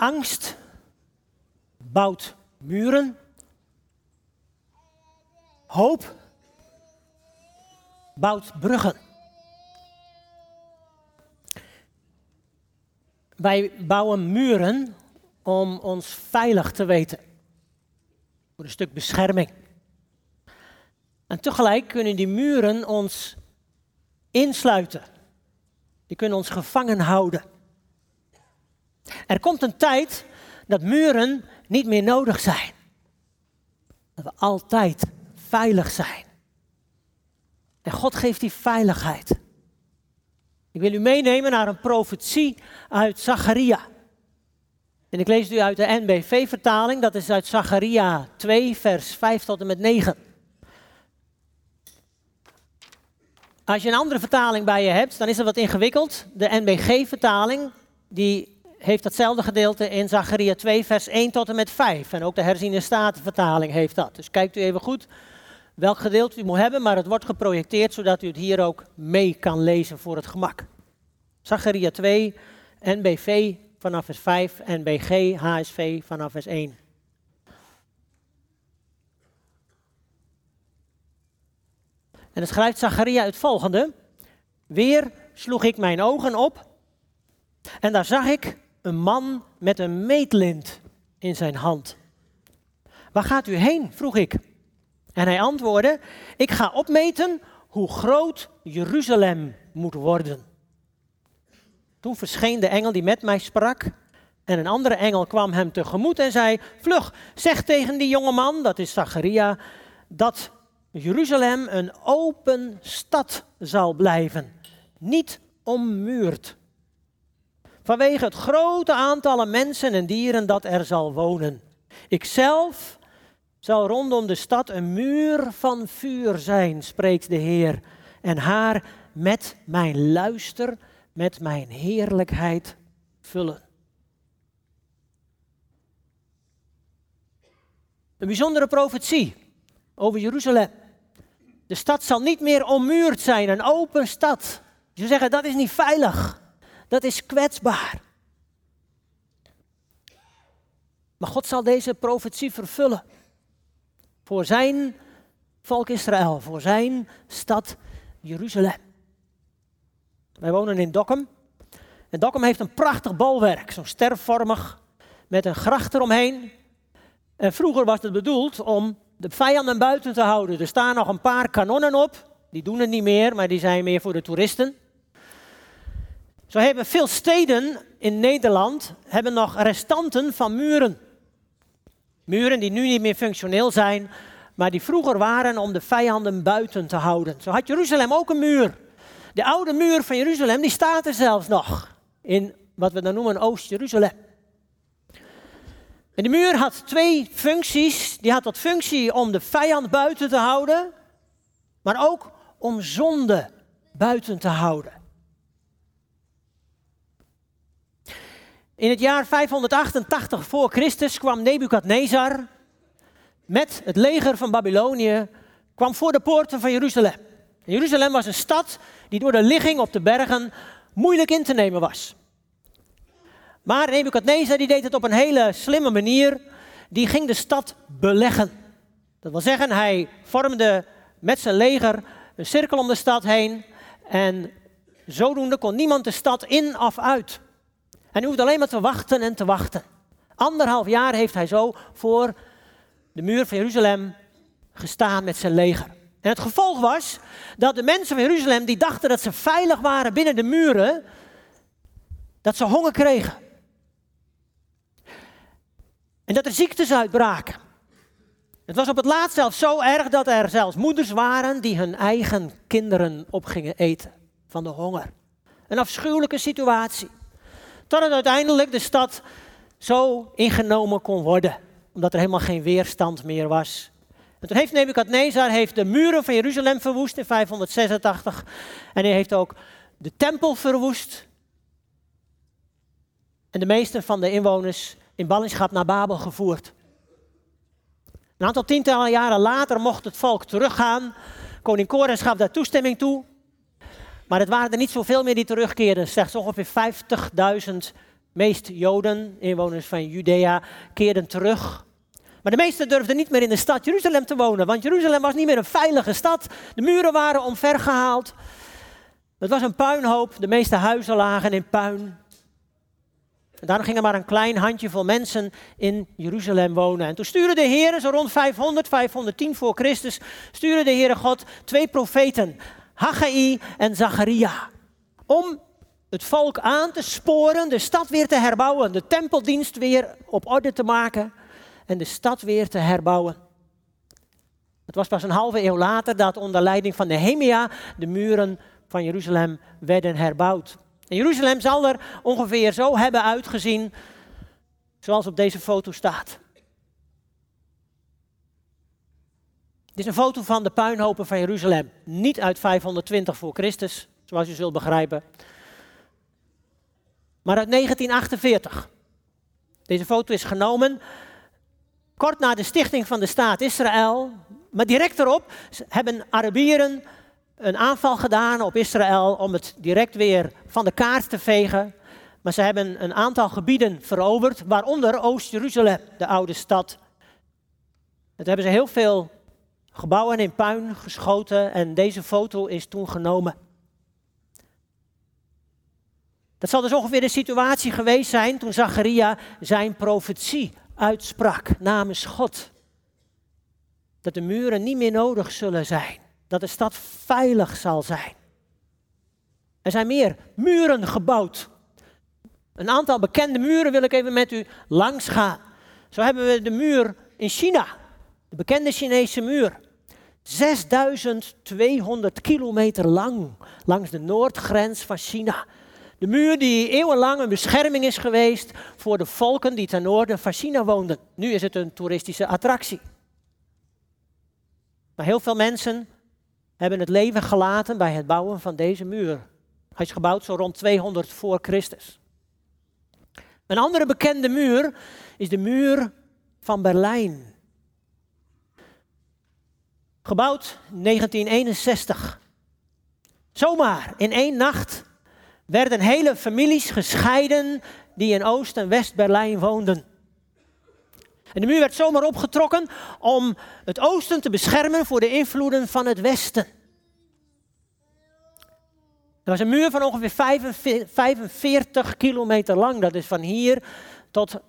Angst bouwt muren. Hoop bouwt bruggen. Wij bouwen muren om ons veilig te weten. Voor een stuk bescherming. En tegelijk kunnen die muren ons insluiten. Die kunnen ons gevangen houden. Er komt een tijd dat muren niet meer nodig zijn. Dat we altijd veilig zijn. En God geeft die veiligheid. Ik wil u meenemen naar een profetie uit Zacharia. En ik lees u uit de NBV-vertaling, dat is uit Zacharia 2, vers 5 tot en met 9. Als je een andere vertaling bij je hebt, dan is het wat ingewikkeld. De NBG-vertaling, die heeft datzelfde gedeelte in Zacharia 2, vers 1 tot en met 5. En ook de herziene statenvertaling heeft dat. Dus kijkt u even goed welk gedeelte u moet hebben, maar het wordt geprojecteerd zodat u het hier ook mee kan lezen voor het gemak. Zacharia 2, NBV vanaf vers 5 en BG, HSV vanaf vers 1. En het schrijft Zacharia het volgende. Weer sloeg ik mijn ogen op en daar zag ik een man met een meetlint in zijn hand. Waar gaat u heen? vroeg ik. En hij antwoordde: Ik ga opmeten hoe groot Jeruzalem moet worden. Toen verscheen de engel die met mij sprak. En een andere engel kwam hem tegemoet en zei: Vlug, zeg tegen die jonge man, dat is Zacharia, dat Jeruzalem een open stad zal blijven, niet ommuurd. Vanwege het grote aantal mensen en dieren dat er zal wonen. Ikzelf zal rondom de stad een muur van vuur zijn, spreekt de Heer, en haar met mijn luister, met mijn heerlijkheid vullen. Een bijzondere profetie over Jeruzalem. De stad zal niet meer ommuurd zijn, een open stad. Je zeggen dat is niet veilig, dat is kwetsbaar. Maar God zal deze profetie vervullen voor zijn volk Israël, voor zijn stad Jeruzalem. Wij wonen in Dokkum. En Dokkum heeft een prachtig bolwerk, zo'n stervormig, met een gracht eromheen. En vroeger was het bedoeld om de vijanden buiten te houden. Er staan nog een paar kanonnen op. Die doen het niet meer, maar die zijn meer voor de toeristen. Zo hebben veel steden in Nederland hebben nog restanten van muren. Muren die nu niet meer functioneel zijn, maar die vroeger waren om de vijanden buiten te houden. Zo had Jeruzalem ook een muur. De oude muur van Jeruzalem, die staat er zelfs nog. In wat we dan noemen Oost-Jeruzalem. En de muur had twee functies. Die had tot functie om de vijand buiten te houden, maar ook om zonde buiten te houden. In het jaar 588 voor Christus kwam Nebukadnezar met het leger van Babylonië kwam voor de poorten van Jeruzalem. Jeruzalem was een stad die door de ligging op de bergen moeilijk in te nemen was. Maar Nebukadnezar die deed het op een hele slimme manier. Die ging de stad beleggen. Dat wil zeggen, hij vormde met zijn leger een cirkel om de stad heen. En zodoende kon niemand de stad in of uit. En hij hoefde alleen maar te wachten en te wachten. Anderhalf jaar heeft hij zo voor de muur van Jeruzalem gestaan met zijn leger. En het gevolg was dat de mensen van Jeruzalem die dachten dat ze veilig waren binnen de muren, dat ze honger kregen. En dat er ziektes uitbraken. Het was op het laatst zelfs zo erg dat er zelfs moeders waren die hun eigen kinderen op gingen eten van de honger. Een afschuwelijke situatie. Totdat uiteindelijk de stad zo ingenomen kon worden, omdat er helemaal geen weerstand meer was. En toen heeft Nebukadnezar heeft de muren van Jeruzalem verwoest in 586 en hij heeft ook de tempel verwoest. En de meeste van de inwoners in ballingschap naar Babel gevoerd. Een aantal tientallen jaren later mocht het volk teruggaan. Koning Kores gaf daar toestemming toe. Maar het waren er niet zoveel meer die terugkeerden. Slechts ongeveer 50.000 meest Joden, inwoners van Judea, keerden terug. Maar de meesten durfden niet meer in de stad Jeruzalem te wonen, want Jeruzalem was niet meer een veilige stad. De muren waren omvergehaald. Het was een puinhoop, de meeste huizen lagen in puin. En daarom ging er maar een klein handjevol mensen in Jeruzalem wonen. En toen stuurde de Heer, zo rond 500, 510 voor Christus, stuurde de Heere God twee profeten, Haggai en Zacharia, om het volk aan te sporen, de stad weer te herbouwen, de tempeldienst weer op orde te maken en de stad weer te herbouwen. Het was pas een halve eeuw later dat onder leiding van Nehemia de muren van Jeruzalem werden herbouwd. En Jeruzalem zal er ongeveer zo hebben uitgezien zoals op deze foto staat. Dit is een foto van de puinhopen van Jeruzalem. Niet uit 520 voor Christus, zoals u zult begrijpen. Maar uit 1948. Deze foto is genomen kort na de stichting van de staat Israël. Maar direct erop hebben Arabieren een aanval gedaan op Israël om het direct weer van de kaart te vegen. Maar ze hebben een aantal gebieden veroverd, waaronder Oost-Jeruzalem, de oude stad. Dat hebben ze heel veel gebouwen in puin geschoten en deze foto is toen genomen. Dat zal dus ongeveer de situatie geweest zijn toen Zacharia zijn profetie uitsprak namens God. Dat de muren niet meer nodig zullen zijn dat de stad veilig zal zijn. Er zijn meer muren gebouwd. Een aantal bekende muren wil ik even met u langs gaan. Zo hebben we de muur in China, de bekende Chinese muur. 6200 kilometer lang langs de noordgrens van China. De muur die eeuwenlang een bescherming is geweest voor de volken die ten noorden van China woonden. Nu is het een toeristische attractie. Maar heel veel mensen hebben het leven gelaten bij het bouwen van deze muur. Hij is gebouwd zo rond 200 voor Christus. Een andere bekende muur is de muur van Berlijn. Gebouwd in 1961. Zomaar in één nacht werden hele families gescheiden die in Oost- en West-Berlijn woonden. En de muur werd zomaar opgetrokken om het oosten te beschermen voor de invloeden van het westen. Er was een muur van ongeveer 45 kilometer lang. Dat is van hier tot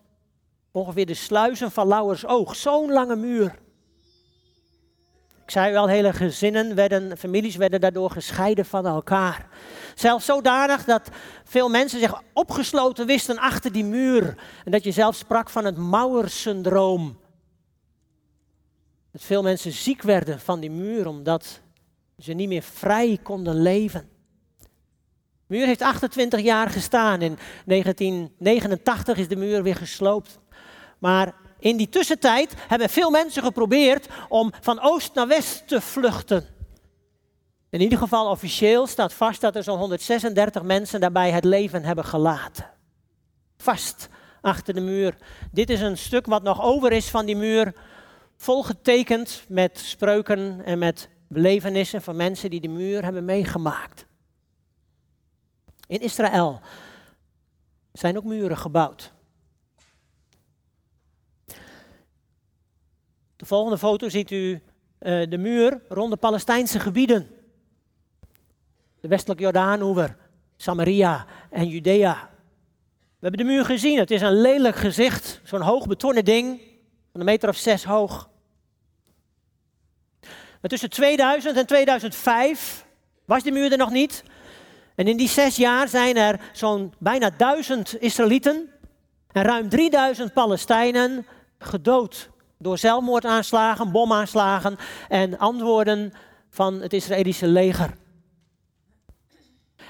ongeveer de sluizen van Lauwersoog. Zo'n lange muur. Ik zei wel, hele gezinnen werden, families werden daardoor gescheiden van elkaar. Zelfs zodanig dat veel mensen zich opgesloten wisten achter die muur. En dat je zelfs sprak van het Mauersyndroom. Dat veel mensen ziek werden van die muur omdat ze niet meer vrij konden leven. De muur heeft 28 jaar gestaan. In 1989 is de muur weer gesloopt. Maar in die tussentijd hebben veel mensen geprobeerd om van oost naar west te vluchten. In ieder geval officieel staat vast dat er zo'n 136 mensen daarbij het leven hebben gelaten. Vast achter de muur. Dit is een stuk wat nog over is van die muur, volgetekend met spreuken en met belevenissen van mensen die de muur hebben meegemaakt. In Israël zijn ook muren gebouwd. De volgende foto ziet u uh, de muur rond de Palestijnse gebieden. De westelijke Jordaanoever, Samaria en Judea. We hebben de muur gezien. Het is een lelijk gezicht. Zo'n hoog betonnen ding. Van een meter of zes hoog. Maar tussen 2000 en 2005 was de muur er nog niet. En in die zes jaar zijn er zo'n bijna duizend Israëlieten en ruim 3000 Palestijnen gedood door zelfmoordaanslagen, bomaanslagen en antwoorden van het Israëlische leger.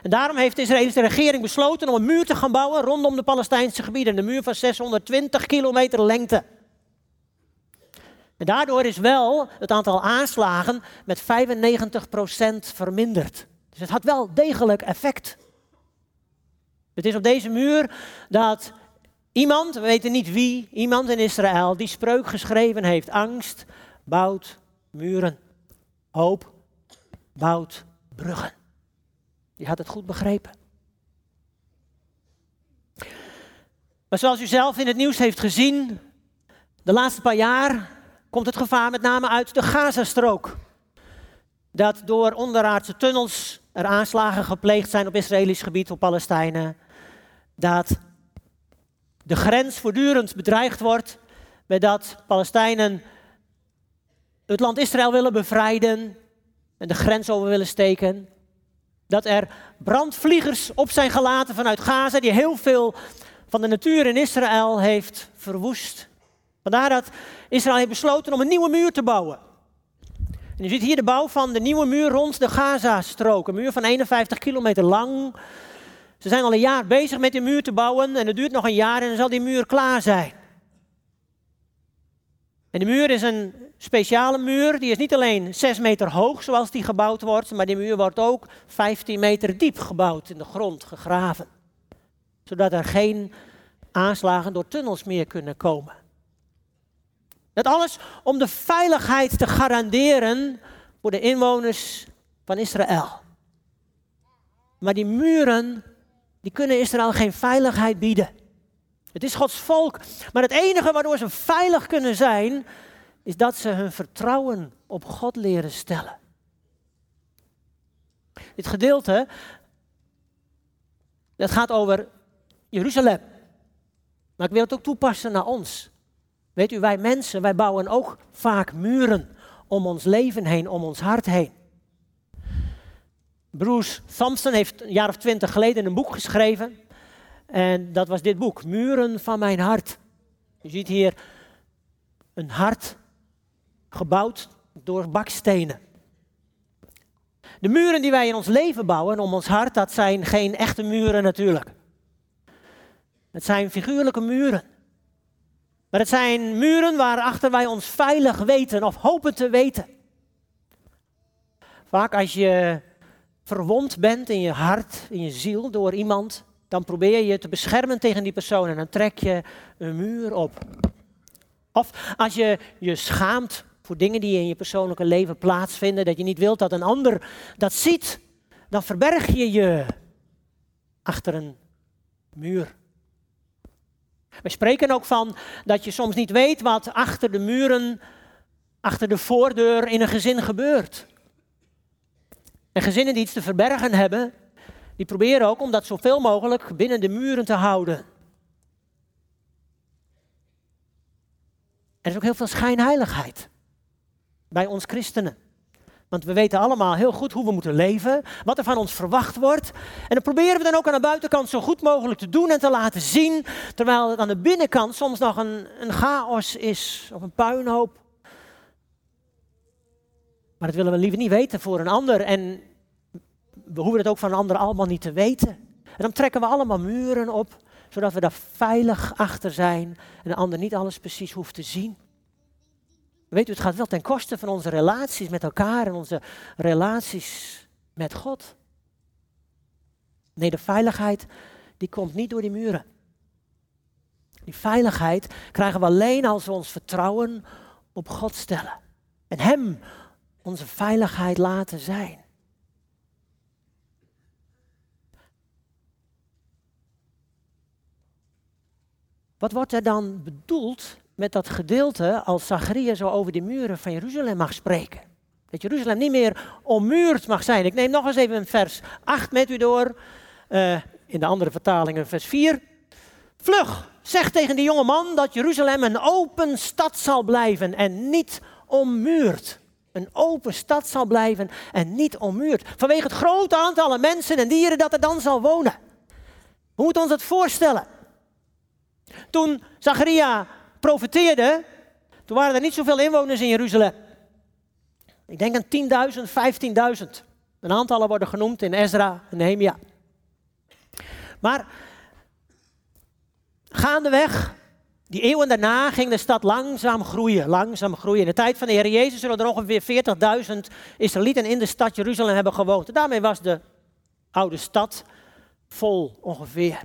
En daarom heeft de Israëlische regering besloten om een muur te gaan bouwen rondom de Palestijnse gebieden. Een muur van 620 kilometer lengte. En daardoor is wel het aantal aanslagen met 95% verminderd. Dus het had wel degelijk effect. Het is op deze muur dat iemand, we weten niet wie, iemand in Israël die spreuk geschreven heeft. Angst bouwt muren. Hoop bouwt bruggen. Je had het goed begrepen. Maar zoals u zelf in het nieuws heeft gezien, de laatste paar jaar komt het gevaar met name uit de Gazastrook. Dat door onderaardse tunnels er aanslagen gepleegd zijn op Israëlisch gebied, op Palestijnen. Dat de grens voortdurend bedreigd wordt, met Palestijnen het land Israël willen bevrijden en de grens over willen steken. Dat er brandvliegers op zijn gelaten vanuit Gaza, die heel veel van de natuur in Israël heeft verwoest. Vandaar dat Israël heeft besloten om een nieuwe muur te bouwen. En je ziet hier de bouw van de nieuwe muur rond de Gaza-strook. Een muur van 51 kilometer lang. Ze zijn al een jaar bezig met die muur te bouwen en het duurt nog een jaar en dan zal die muur klaar zijn. En de muur is een speciale muur, die is niet alleen 6 meter hoog zoals die gebouwd wordt, maar die muur wordt ook 15 meter diep gebouwd, in de grond gegraven. Zodat er geen aanslagen door tunnels meer kunnen komen. Dat alles om de veiligheid te garanderen voor de inwoners van Israël. Maar die muren, die kunnen Israël geen veiligheid bieden. Het is Gods volk. Maar het enige waardoor ze veilig kunnen zijn, is dat ze hun vertrouwen op God leren stellen. Dit gedeelte, dat gaat over Jeruzalem. Maar ik wil het ook toepassen naar ons. Weet u, wij mensen, wij bouwen ook vaak muren om ons leven heen, om ons hart heen. Bruce Thompson heeft een jaar of twintig geleden een boek geschreven. En dat was dit boek, Muren van mijn hart. Je ziet hier een hart gebouwd door bakstenen. De muren die wij in ons leven bouwen om ons hart, dat zijn geen echte muren natuurlijk. Het zijn figuurlijke muren. Maar het zijn muren waarachter wij ons veilig weten of hopen te weten. Vaak als je verwond bent in je hart, in je ziel door iemand, dan probeer je je te beschermen tegen die persoon en dan trek je een muur op. Of als je je schaamt voor dingen die in je persoonlijke leven plaatsvinden, dat je niet wilt dat een ander dat ziet, dan verberg je je achter een muur. We spreken ook van dat je soms niet weet wat achter de muren, achter de voordeur in een gezin gebeurt. En gezinnen die iets te verbergen hebben, die proberen ook om dat zoveel mogelijk binnen de muren te houden. Er is ook heel veel schijnheiligheid bij ons christenen. Want we weten allemaal heel goed hoe we moeten leven, wat er van ons verwacht wordt. En dan proberen we dan ook aan de buitenkant zo goed mogelijk te doen en te laten zien, terwijl het aan de binnenkant soms nog een, een chaos is of een puinhoop. Maar dat willen we liever niet weten voor een ander en we hoeven het ook van een ander allemaal niet te weten. En dan trekken we allemaal muren op, zodat we daar veilig achter zijn en de ander niet alles precies hoeft te zien. Weet u, het gaat wel ten koste van onze relaties met elkaar en onze relaties met God. Nee, de veiligheid die komt niet door die muren. Die veiligheid krijgen we alleen als we ons vertrouwen op God stellen. En Hem onze veiligheid laten zijn. Wat wordt er dan bedoeld met dat gedeelte als Zachariah zo over de muren van Jeruzalem mag spreken. Dat Jeruzalem niet meer ommuurd mag zijn. Ik neem nog eens even vers 8 met u door. Uh, in de andere vertalingen vers 4. Vlug, zeg tegen die jonge man dat Jeruzalem een open stad zal blijven en niet ommuurd. Een open stad zal blijven en niet ommuurd. Vanwege het grote aantal mensen en dieren dat er dan zal wonen. We moeten ons dat voorstellen. Toen Zachariah profeteerde, toen waren er niet zoveel inwoners in Jeruzalem. Ik denk een 10.000, 15.000. Een aantallen worden genoemd in Ezra en Nehemia. Maar gaandeweg, die eeuwen daarna, ging de stad langzaam groeien, langzaam groeien. In de tijd van de Heer Jezus zullen er ongeveer 40.000 Israëlieten in de stad Jeruzalem hebben gewoond. Daarmee was de oude stad vol ongeveer.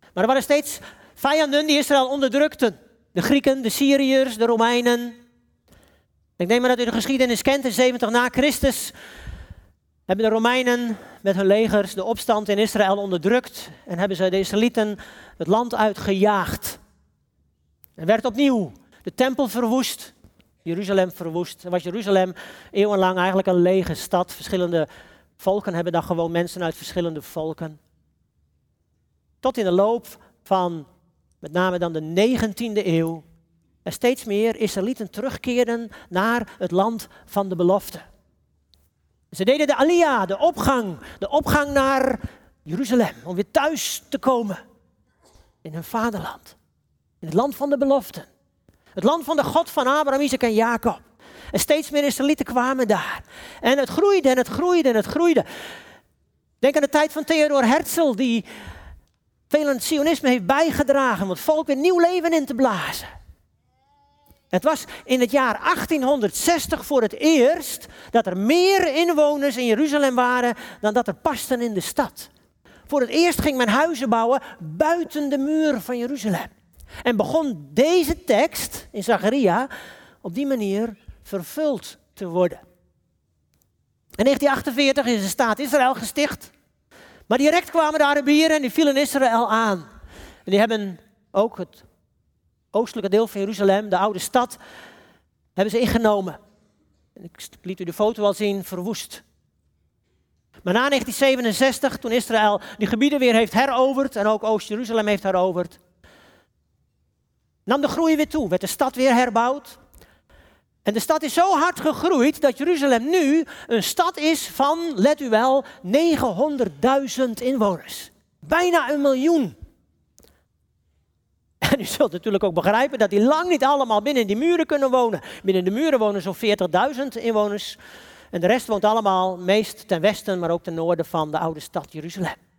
Maar er waren steeds Vijanden die Israël onderdrukten. De Grieken, de Syriërs, de Romeinen. Ik neem maar dat u de geschiedenis kent in 70 na Christus. hebben de Romeinen met hun legers de opstand in Israël onderdrukt en hebben ze de Israëlieten het land uitgejaagd. Er werd opnieuw de tempel verwoest, Jeruzalem verwoest. En was Jeruzalem eeuwenlang eigenlijk een lege stad. Verschillende volken hebben daar gewoon mensen uit verschillende volken. Tot in de loop van met name dan de 19e eeuw er steeds meer Israëlieten terugkeerden naar het land van de belofte. Ze deden de Aliyah, de opgang, de opgang naar Jeruzalem, om weer thuis te komen in hun vaderland, in het land van de beloften. Het land van de God van Abraham, Isaac en Jacob. En steeds meer Israëlieten kwamen daar. En het groeide en het groeide en het groeide. Denk aan de tijd van Theodor Herzl, die veel aan het sionisme heeft bijgedragen om het volk weer nieuw leven in te blazen. Het was in het jaar 1860 voor het eerst dat er meer inwoners in Jeruzalem waren dan dat er pasten in de stad. Voor het eerst ging men huizen bouwen buiten de muur van Jeruzalem. En begon deze tekst in Zacharia op die manier vervuld te worden. In 1948 is de staat Israël gesticht. Maar direct kwamen de Arabieren en die vielen Israël aan. En die hebben ook het oostelijke deel van Jeruzalem, de oude stad, hebben ze ingenomen. En ik liet u de foto al zien, verwoest. Maar na 1967, toen Israël die gebieden weer heeft heroverd en ook Oost-Jeruzalem heeft heroverd, nam de groei weer toe, werd de stad weer herbouwd. En de stad is zo hard gegroeid dat Jeruzalem nu een stad is van, let u wel, 900.000 inwoners. Bijna een miljoen. En u zult natuurlijk ook begrijpen dat die lang niet allemaal binnen die muren kunnen wonen. Binnen de muren wonen zo'n 40.000 inwoners. En de rest woont allemaal meest ten westen, maar ook ten noorden van de oude stad Jeruzalem.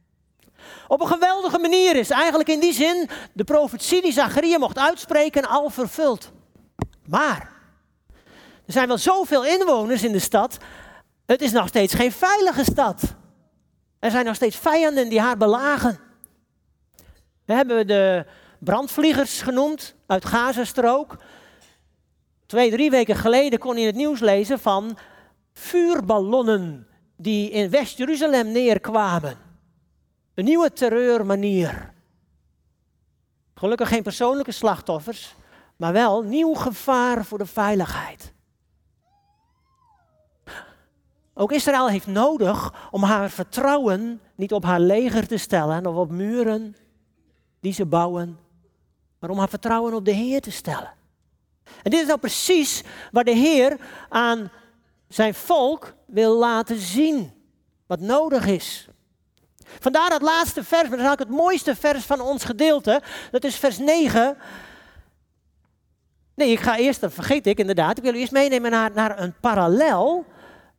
Op een geweldige manier is eigenlijk in die zin de profetie die Zacharia mocht uitspreken al vervuld. Maar er zijn wel zoveel inwoners in de stad, het is nog steeds geen veilige stad. Er zijn nog steeds vijanden die haar belagen. We hebben de brandvliegers genoemd uit Gazastrook. Twee, drie weken geleden kon je het nieuws lezen van vuurballonnen die in West-Jeruzalem neerkwamen. Een nieuwe terreurmanier. Gelukkig geen persoonlijke slachtoffers, maar wel nieuw gevaar voor de veiligheid. Ook Israël heeft nodig om haar vertrouwen niet op haar leger te stellen of op muren die ze bouwen, maar om haar vertrouwen op de Heer te stellen. En dit is nou precies waar de Heer aan zijn volk wil laten zien wat nodig is. Vandaar dat laatste vers, maar dat is eigenlijk het mooiste vers van ons gedeelte. Dat is vers 9. Nee, ik ga eerst, dat vergeet ik inderdaad. Ik wil u eerst meenemen naar, naar een parallel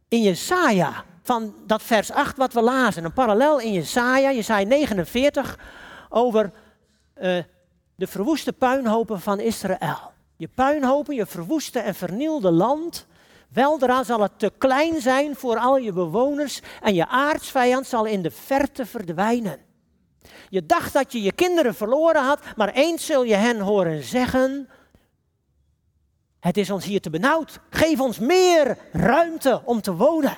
in Jesaja. Van dat vers 8 wat we lazen. Een parallel in Jesaja, Jesaja 49, over uh, de verwoeste puinhopen van Israël. Je puinhopen, je verwoeste en vernielde land. Weldra zal het te klein zijn voor al je bewoners en je aardsvijand zal in de verte verdwijnen. Je dacht dat je je kinderen verloren had, maar eens zul je hen horen zeggen: Het is ons hier te benauwd. Geef ons meer ruimte om te wonen.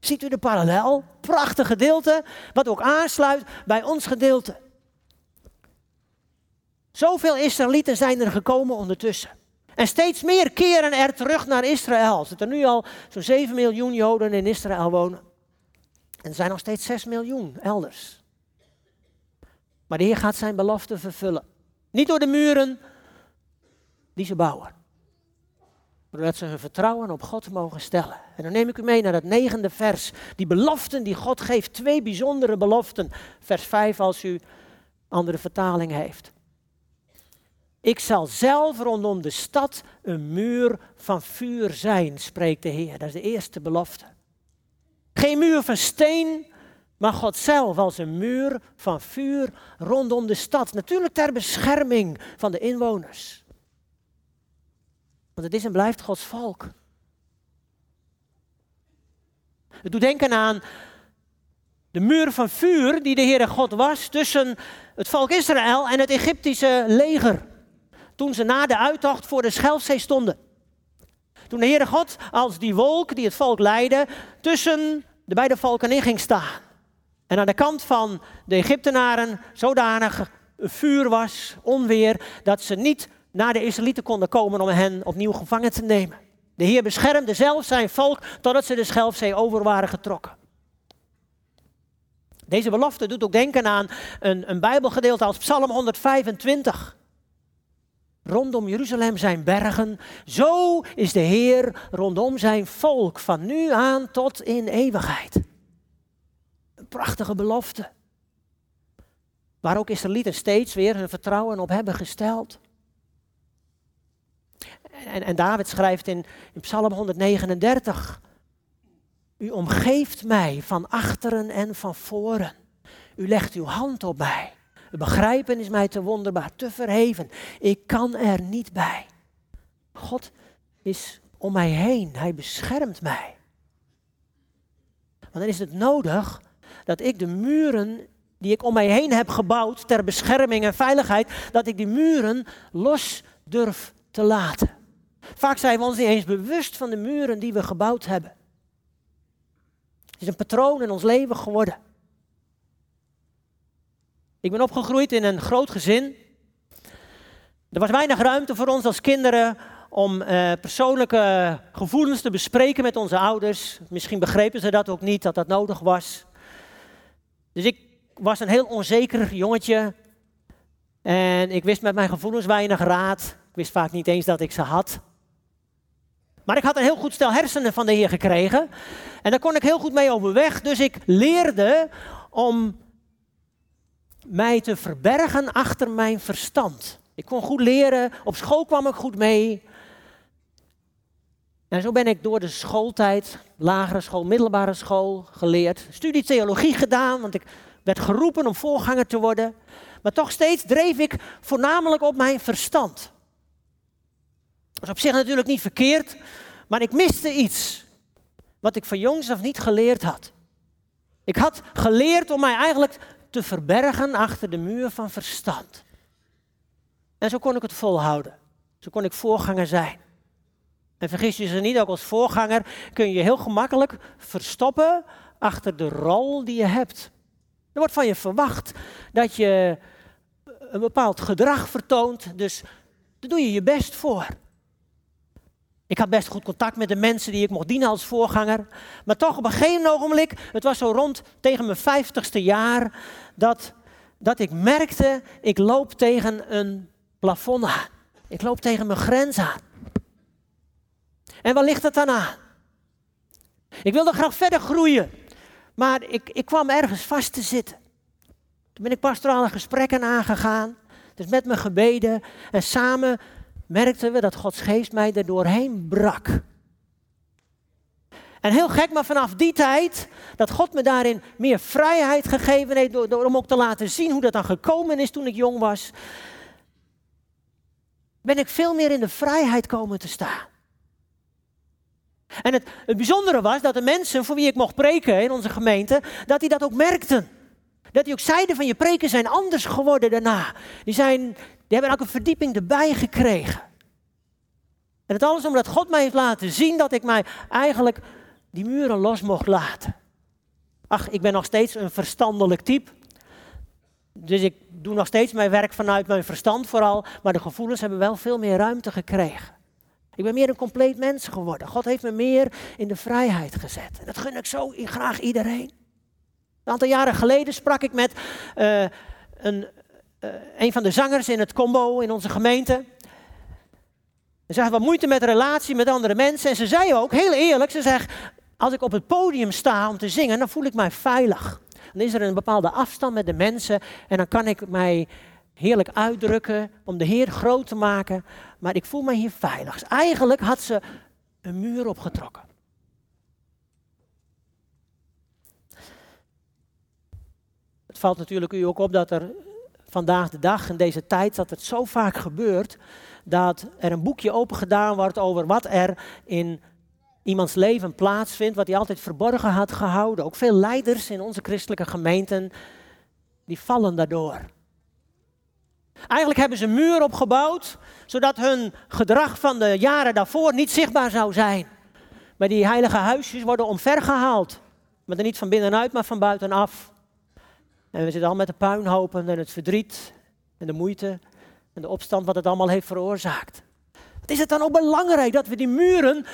Ziet u de parallel? Prachtig gedeelte, wat ook aansluit bij ons gedeelte. Zoveel Israëlieten zijn er gekomen ondertussen. En steeds meer keren er terug naar Israël. Er zitten nu al zo'n 7 miljoen Joden in Israël wonen. En er zijn nog steeds 6 miljoen elders. Maar de Heer gaat zijn belofte vervullen. Niet door de muren die ze bouwen. Maar doordat ze hun vertrouwen op God mogen stellen. En dan neem ik u mee naar het negende vers. Die beloften die God geeft. Twee bijzondere beloften. Vers 5 als u andere vertaling heeft. Ik zal zelf rondom de stad een muur van vuur zijn, spreekt de Heer. Dat is de eerste belofte. Geen muur van steen, maar God zelf als een muur van vuur rondom de stad. Natuurlijk ter bescherming van de inwoners. Want het is en blijft Gods volk. Het doet denken aan de muur van vuur die de Heere God was tussen het volk Israël en het Egyptische leger toen ze na de uittocht voor de Schelfzee stonden. Toen de Heere God als die wolk die het volk leidde tussen de beide volken in ging staan. En aan de kant van de Egyptenaren zodanig vuur was, onweer, dat ze niet naar de Israëlieten konden komen om hen opnieuw gevangen te nemen. De Heer beschermde zelf zijn volk totdat ze de Schelfzee over waren getrokken. Deze belofte doet ook denken aan een, een Bijbelgedeelte als Psalm 125. Rondom Jeruzalem zijn bergen, zo is de Heer rondom zijn volk van nu aan tot in eeuwigheid. Een prachtige belofte. Waar ook Israëlieten steeds weer hun vertrouwen op hebben gesteld. En, en David schrijft in, in Psalm 139. U omgeeft mij van achteren en van voren. U legt uw hand op mij. Het begrijpen is mij te wonderbaar, te verheven. Ik kan er niet bij. God is om mij heen. Hij beschermt mij. Want dan is het nodig dat ik de muren die ik om mij heen heb gebouwd ter bescherming en veiligheid, dat ik die muren los durf te laten. Vaak zijn we ons niet eens bewust van de muren die we gebouwd hebben. Het is een patroon in ons leven geworden. Ik ben opgegroeid in een groot gezin. Er was weinig ruimte voor ons als kinderen om eh, persoonlijke gevoelens te bespreken met onze ouders. Misschien begrepen ze dat ook niet, dat dat nodig was. Dus ik was een heel onzeker jongetje. En ik wist met mijn gevoelens weinig raad. Ik wist vaak niet eens dat ik ze had. Maar ik had een heel goed stel hersenen van de Heer gekregen. En daar kon ik heel goed mee overweg. Dus ik leerde om mij te verbergen achter mijn verstand. Ik kon goed leren. Op school kwam ik goed mee. En zo ben ik door de schooltijd, lagere school, middelbare school, geleerd. Studie theologie gedaan, want ik werd geroepen om voorganger te worden. Maar toch steeds dreef ik voornamelijk op mijn verstand. Dat is op zich natuurlijk niet verkeerd, maar ik miste iets wat ik van jongs af niet geleerd had. Ik had geleerd om mij eigenlijk te verbergen achter de muur van verstand. En zo kon ik het volhouden. Zo kon ik voorganger zijn. En vergis je ze niet, ook als voorganger kun je heel gemakkelijk verstoppen achter de rol die je hebt. Er wordt van je verwacht dat je een bepaald gedrag vertoont, dus daar doe je je best voor. Ik had best goed contact met de mensen die ik mocht dienen als voorganger. Maar toch op een gegeven ogenblik, het was zo rond tegen mijn vijftigste jaar, dat, dat ik merkte, ik loop tegen een plafond aan. Ik loop tegen mijn grens aan. En waar ligt het dan aan? Ik wilde graag verder groeien, maar ik, ik kwam ergens vast te zitten. Toen ben ik pastorale gesprekken aangegaan, dus met mijn gebeden en samen merkten we dat Gods geest mij er doorheen brak. En heel gek, maar vanaf die tijd, dat God me daarin meer vrijheid gegeven heeft, door, om ook te laten zien hoe dat dan gekomen is toen ik jong was, ben ik veel meer in de vrijheid komen te staan. En het, het bijzondere was dat de mensen voor wie ik mocht preken in onze gemeente, dat die dat ook merkten. Dat die ook zeiden van je preken zijn anders geworden daarna. Die, zijn, hebben ook een verdieping erbij gekregen. En het alles omdat God mij heeft laten zien dat ik mij eigenlijk die muren los mocht laten. Ach, ik ben nog steeds een verstandelijk type. Dus ik doe nog steeds mijn werk vanuit mijn verstand vooral. Maar de gevoelens hebben wel veel meer ruimte gekregen. Ik ben meer een compleet mens geworden. God heeft me meer in de vrijheid gezet. En dat gun ik zo graag iedereen. Een aantal jaren geleden sprak ik met uh, een, uh, een van de zangers in het combo in onze gemeente. Ze had wat moeite met relatie met andere mensen. En ze zei ook, heel eerlijk, ze zegt, als ik op het podium sta om te zingen, dan voel ik mij veilig. Dan is er een bepaalde afstand met de mensen en dan kan ik mij heerlijk uitdrukken om de Heer groot te maken. Maar ik voel mij hier veilig. Eigenlijk had ze een muur opgetrokken. Het valt natuurlijk u ook op dat er vandaag de dag, in deze tijd, dat het zo vaak gebeurt dat er een boekje opengedaan wordt over wat er in iemands leven plaatsvindt, wat hij altijd verborgen had gehouden. Ook veel leiders in onze christelijke gemeenten, die vallen daardoor. Eigenlijk hebben ze een muur opgebouwd, zodat hun gedrag van de jaren daarvoor niet zichtbaar zou zijn. Maar die heilige huisjes worden omvergehaald. Maar dan niet van binnenuit, maar van buitenaf. En we zitten al met de puinhopen en het verdriet en de moeite en de opstand wat het allemaal heeft veroorzaakt. Wat is het dan ook belangrijk dat we die muren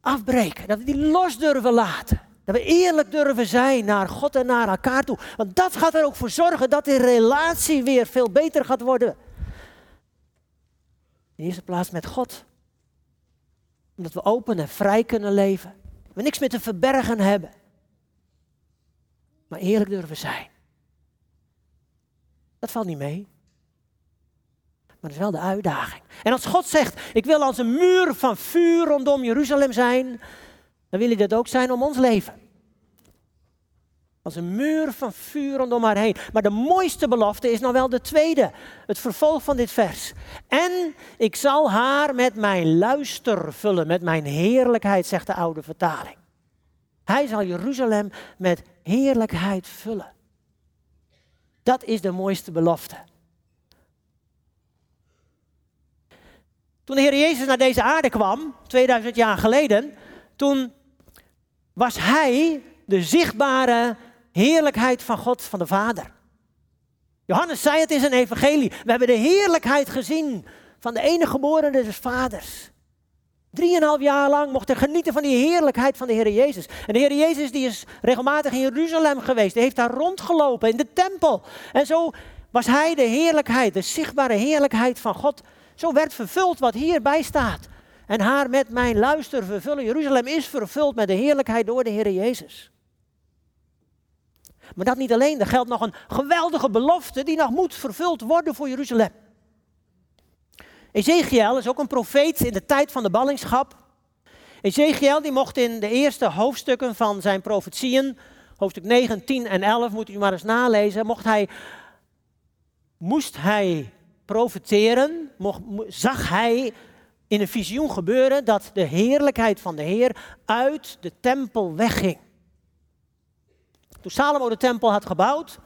afbreken, dat we die los durven laten. Dat we eerlijk durven zijn naar God en naar elkaar toe. Want dat gaat er ook voor zorgen dat die relatie weer veel beter gaat worden. In eerste plaats met God. Omdat we open en vrij kunnen leven. We niks meer te verbergen hebben. Maar eerlijk durven zijn. Dat valt niet mee. Maar dat is wel de uitdaging. En als God zegt, ik wil als een muur van vuur rondom Jeruzalem zijn, dan wil hij dat ook zijn om ons leven. Als een muur van vuur rondom haar heen. Maar de mooiste belofte is nog wel de tweede. Het vervolg van dit vers. En ik zal haar met mijn luister vullen, met mijn heerlijkheid, zegt de oude vertaling. Hij zal Jeruzalem met heerlijkheid vullen. Dat is de mooiste belofte. Toen de Heer Jezus naar deze aarde kwam, 2000 jaar geleden, toen was Hij de zichtbare heerlijkheid van God, van de Vader. Johannes zei het in zijn evangelie. We hebben de heerlijkheid gezien van de enige geboren des Vaders. Drieënhalf jaar lang mocht hij genieten van die heerlijkheid van de Heer Jezus. En de Heer Jezus die is regelmatig in Jeruzalem geweest. Hij heeft daar rondgelopen in de tempel. En zo was hij de heerlijkheid, de zichtbare heerlijkheid van God. Zo werd vervuld wat hierbij staat. En haar met mijn luister vervullen. Jeruzalem is vervuld met de heerlijkheid door de Heer Jezus. Maar dat niet alleen, er geldt nog een geweldige belofte die nog moet vervuld worden voor Jeruzalem. Ezekiel is ook een profeet in de tijd van de ballingschap. Ezekiel die mocht in de eerste hoofdstukken van zijn profetieën, hoofdstuk 9, 10 en 11, moet u maar eens nalezen, mocht hij, moest hij profeteren, mocht, zag hij in een visioen gebeuren dat de heerlijkheid van de Heer uit de tempel wegging. Toen Salomo de tempel had gebouwd,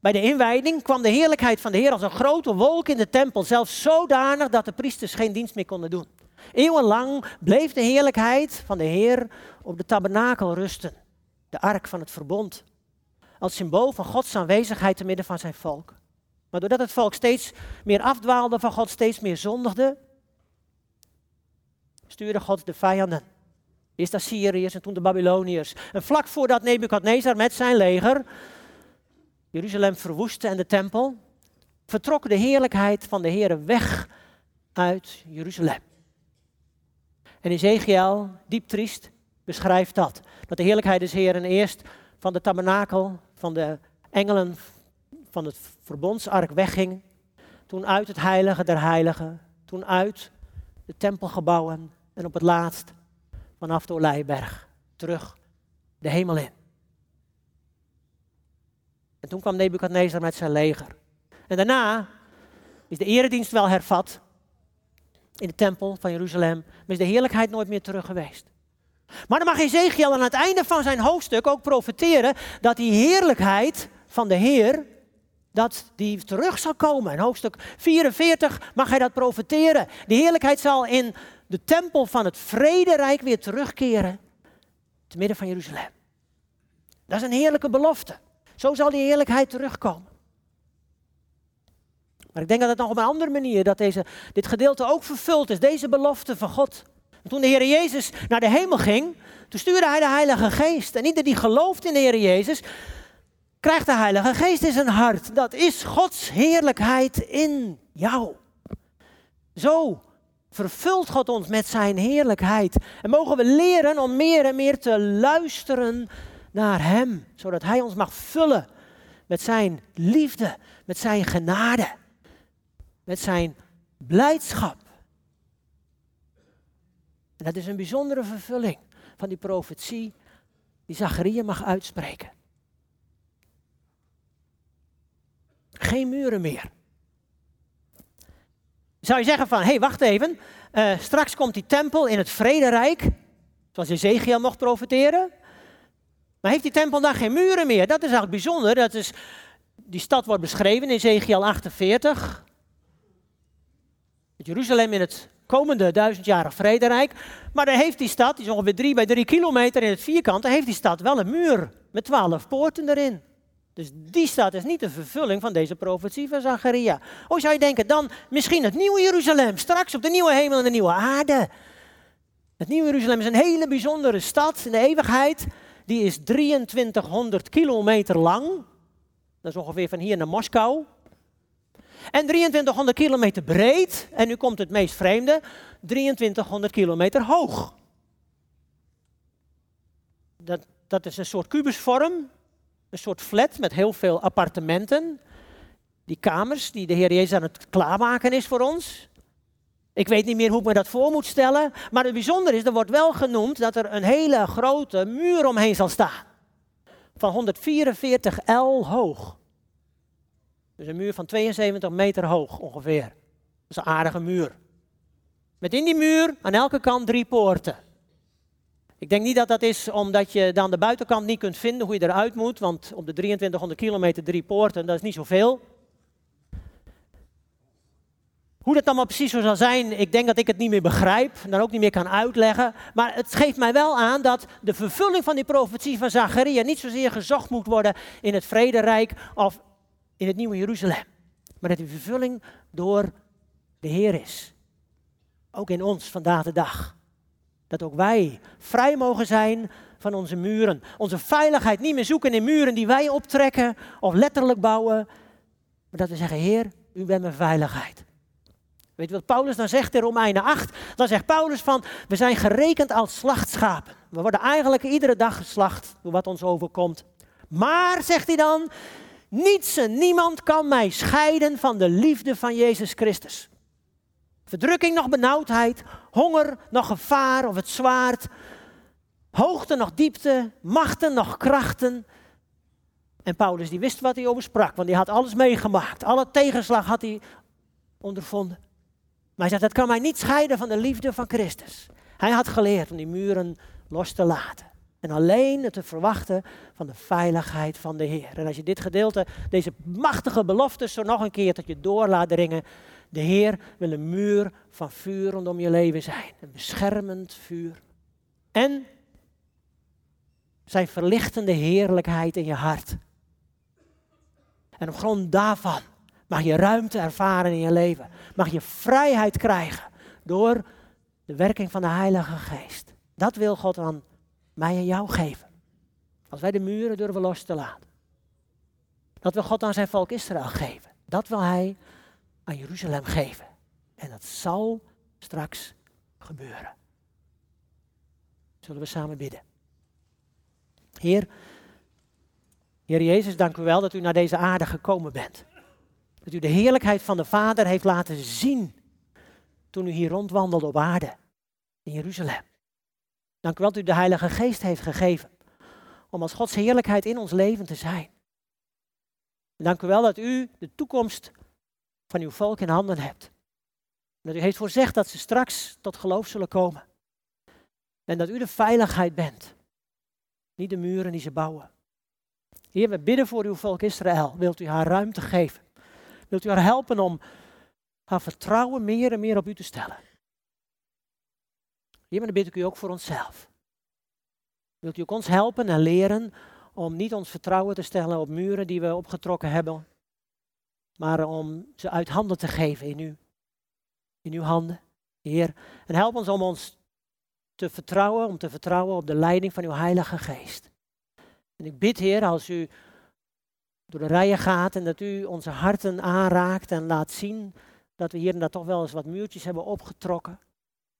bij de inwijding kwam de heerlijkheid van de Heer als een grote wolk in de tempel, zelfs zodanig dat de priesters geen dienst meer konden doen. Eeuwenlang bleef de heerlijkheid van de Heer op de tabernakel rusten, de ark van het verbond, als symbool van Gods aanwezigheid te midden van zijn volk. Maar doordat het volk steeds meer afdwaalde van God, steeds meer zondigde, stuurde God de vijanden Eerst de Assyriërs en toen de Babyloniërs. En vlak voordat Nebukadnezar met zijn leger Jeruzalem verwoestte en de tempel, vertrok de heerlijkheid van de Heer weg uit Jeruzalem. En Ezekiel, diep triest, beschrijft dat. Dat de heerlijkheid des Heeren eerst van de tabernakel, van de engelen van het verbondsark wegging. Toen uit het heilige der heiligen. Toen uit de tempelgebouwen. En op het laatst vanaf de Olijberg terug de hemel in. En toen kwam Nebukadnezar met zijn leger. En daarna is de eredienst wel hervat in de tempel van Jeruzalem, maar is de heerlijkheid nooit meer terug geweest. Maar dan mag Ezekiel aan het einde van zijn hoofdstuk ook profeteren dat die heerlijkheid van de Heer, dat die terug zal komen. In hoofdstuk 44 mag hij dat profeteren. Die heerlijkheid zal in de tempel van het vrederijk weer terugkeren te midden van Jeruzalem. Dat is een heerlijke belofte. Zo zal die heerlijkheid terugkomen. Maar ik denk dat het nog op een andere manier, dat deze, dit gedeelte ook vervuld is, deze belofte van God. toen de Heer Jezus naar de hemel ging, toen stuurde hij de Heilige Geest. En ieder die gelooft in de Heer Jezus, krijgt de Heilige Geest in zijn hart. Dat is Gods heerlijkheid in jou. Zo vervult God ons met zijn heerlijkheid. En mogen we leren om meer en meer te luisteren naar Hem, zodat Hij ons mag vullen met Zijn liefde, met Zijn genade, met Zijn blijdschap. En dat is een bijzondere vervulling van die profetie die Zachariah mag uitspreken. Geen muren meer. Zou je zeggen van, hé, hey, wacht even. Uh, straks komt die tempel in het vrederijk, zoals Ezekiel mocht profiteren. Maar heeft die tempel dan geen muren meer? Dat is eigenlijk bijzonder. Dat is, die stad wordt beschreven in Ezekiel 48. Het Jeruzalem in het komende duizendjarig vrederijk. Maar dan heeft die stad, die is ongeveer drie bij drie kilometer in het vierkant, dan heeft die stad wel een muur met twaalf poorten erin. Dus die staat is niet de vervulling van deze profetie van Zacharia. Hoe zou je denken, dan misschien het nieuwe Jeruzalem, straks op de nieuwe hemel en de nieuwe aarde. Het nieuwe Jeruzalem is een hele bijzondere stad in de eeuwigheid. Die is 2300 kilometer lang. Dat is ongeveer van hier naar Moskou. En 2300 kilometer breed. En nu komt het meest vreemde: 2300 kilometer hoog. Dat, dat is een soort kubusvorm. Een soort flat met heel veel appartementen. Die kamers die de Heer Jezus aan het klaarmaken is voor ons. Ik weet niet meer hoe ik me dat voor moet stellen. Maar het bijzondere is, er wordt wel genoemd dat er een hele grote muur omheen zal staan. Van 144 L hoog. Dus een muur van 72 meter hoog ongeveer. Dat is een aardige muur. Met in die muur aan elke kant drie poorten. Ik denk niet dat dat is omdat je dan de buitenkant niet kunt vinden hoe je eruit moet. Want op de 2300 kilometer drie poorten, dat is niet zoveel. Hoe dat allemaal precies zo zal zijn, ik denk dat ik het niet meer begrijp en dan ook niet meer kan uitleggen. Maar het geeft mij wel aan dat de vervulling van die profetie van Zacharia niet zozeer gezocht moet worden in het vrederijk of in het nieuwe Jeruzalem. Maar dat die vervulling door de Heer is. Ook in ons vandaag de dag. Dat ook wij vrij mogen zijn van onze muren. Onze veiligheid niet meer zoeken in muren die wij optrekken of letterlijk bouwen. Maar dat we zeggen, Heer, u bent mijn veiligheid. Weet je wat Paulus dan zegt in Romeinen 8? Dan zegt Paulus van, we zijn gerekend als slachtschapen. We worden eigenlijk iedere dag geslacht door wat ons overkomt. Maar, zegt hij dan, niets en niemand kan mij scheiden van de liefde van Jezus Christus. Verdrukking nog benauwdheid, honger nog gevaar of het zwaard, hoogte nog diepte, machten nog krachten. En Paulus die wist wat hij over sprak, want hij had alles meegemaakt. Alle tegenslag had hij ondervonden. Maar hij zegt, dat kan mij niet scheiden van de liefde van Christus. Hij had geleerd om die muren los te laten. En alleen het te verwachten van de veiligheid van de Heer. En als je dit gedeelte, deze machtige beloftes zo nog een keer tot je door laat dringen. De Heer wil een muur van vuur rondom je leven zijn. Een beschermend vuur. En zijn verlichtende heerlijkheid in je hart. En op grond daarvan Mag je ruimte ervaren in je leven. Mag je vrijheid krijgen door de werking van de Heilige Geest. Dat wil God aan mij en jou geven. Als wij de muren durven los te laten. Dat wil God aan zijn volk Israël geven. Dat wil hij aan Jeruzalem geven. En dat zal straks gebeuren. Zullen we samen bidden. Heer, Heer Jezus, dank u wel dat u naar deze aarde gekomen bent. Dat u de heerlijkheid van de Vader heeft laten zien toen u hier rondwandelde op aarde in Jeruzalem. Dank u wel dat u de Heilige Geest heeft gegeven om als Gods heerlijkheid in ons leven te zijn. dank u wel dat u de toekomst van uw volk in handen hebt. Dat u heeft voorzegd dat ze straks tot geloof zullen komen. En dat u de veiligheid bent. Niet de muren die ze bouwen. Heer, we bidden voor uw volk Israël. Wilt u haar ruimte geven? Wilt u haar helpen om haar vertrouwen meer en meer op u te stellen? Hier, maar dan bid ik u ook voor onszelf. Wilt u ook ons helpen en leren om niet ons vertrouwen te stellen op muren die we opgetrokken hebben, maar om ze uit handen te geven in u, in uw handen, Heer. En help ons om ons te vertrouwen, om te vertrouwen op de leiding van uw Heilige Geest. En ik bid, Heer, als u door de rijen gaat en dat u onze harten aanraakt en laat zien dat we hier en daar toch wel eens wat muurtjes hebben opgetrokken.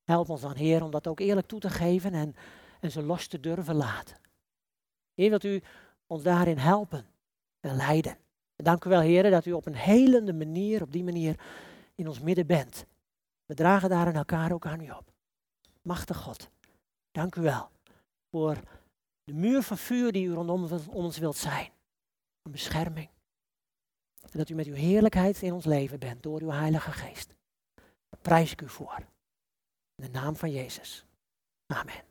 Help ons dan, Heer, om dat ook eerlijk toe te geven en, en ze los te durven laten. Heer, wilt u ons daarin helpen en leiden. En dank u wel, Heer, dat u op een helende manier, op die manier, in ons midden bent. We dragen daar in elkaar ook aan u op. Machtig God, dank u wel voor de muur van vuur die u rondom ons wilt zijn een bescherming. En dat u met uw heerlijkheid in ons leven bent door uw Heilige Geest. Daar prijs ik u voor. In de naam van Jezus. Amen.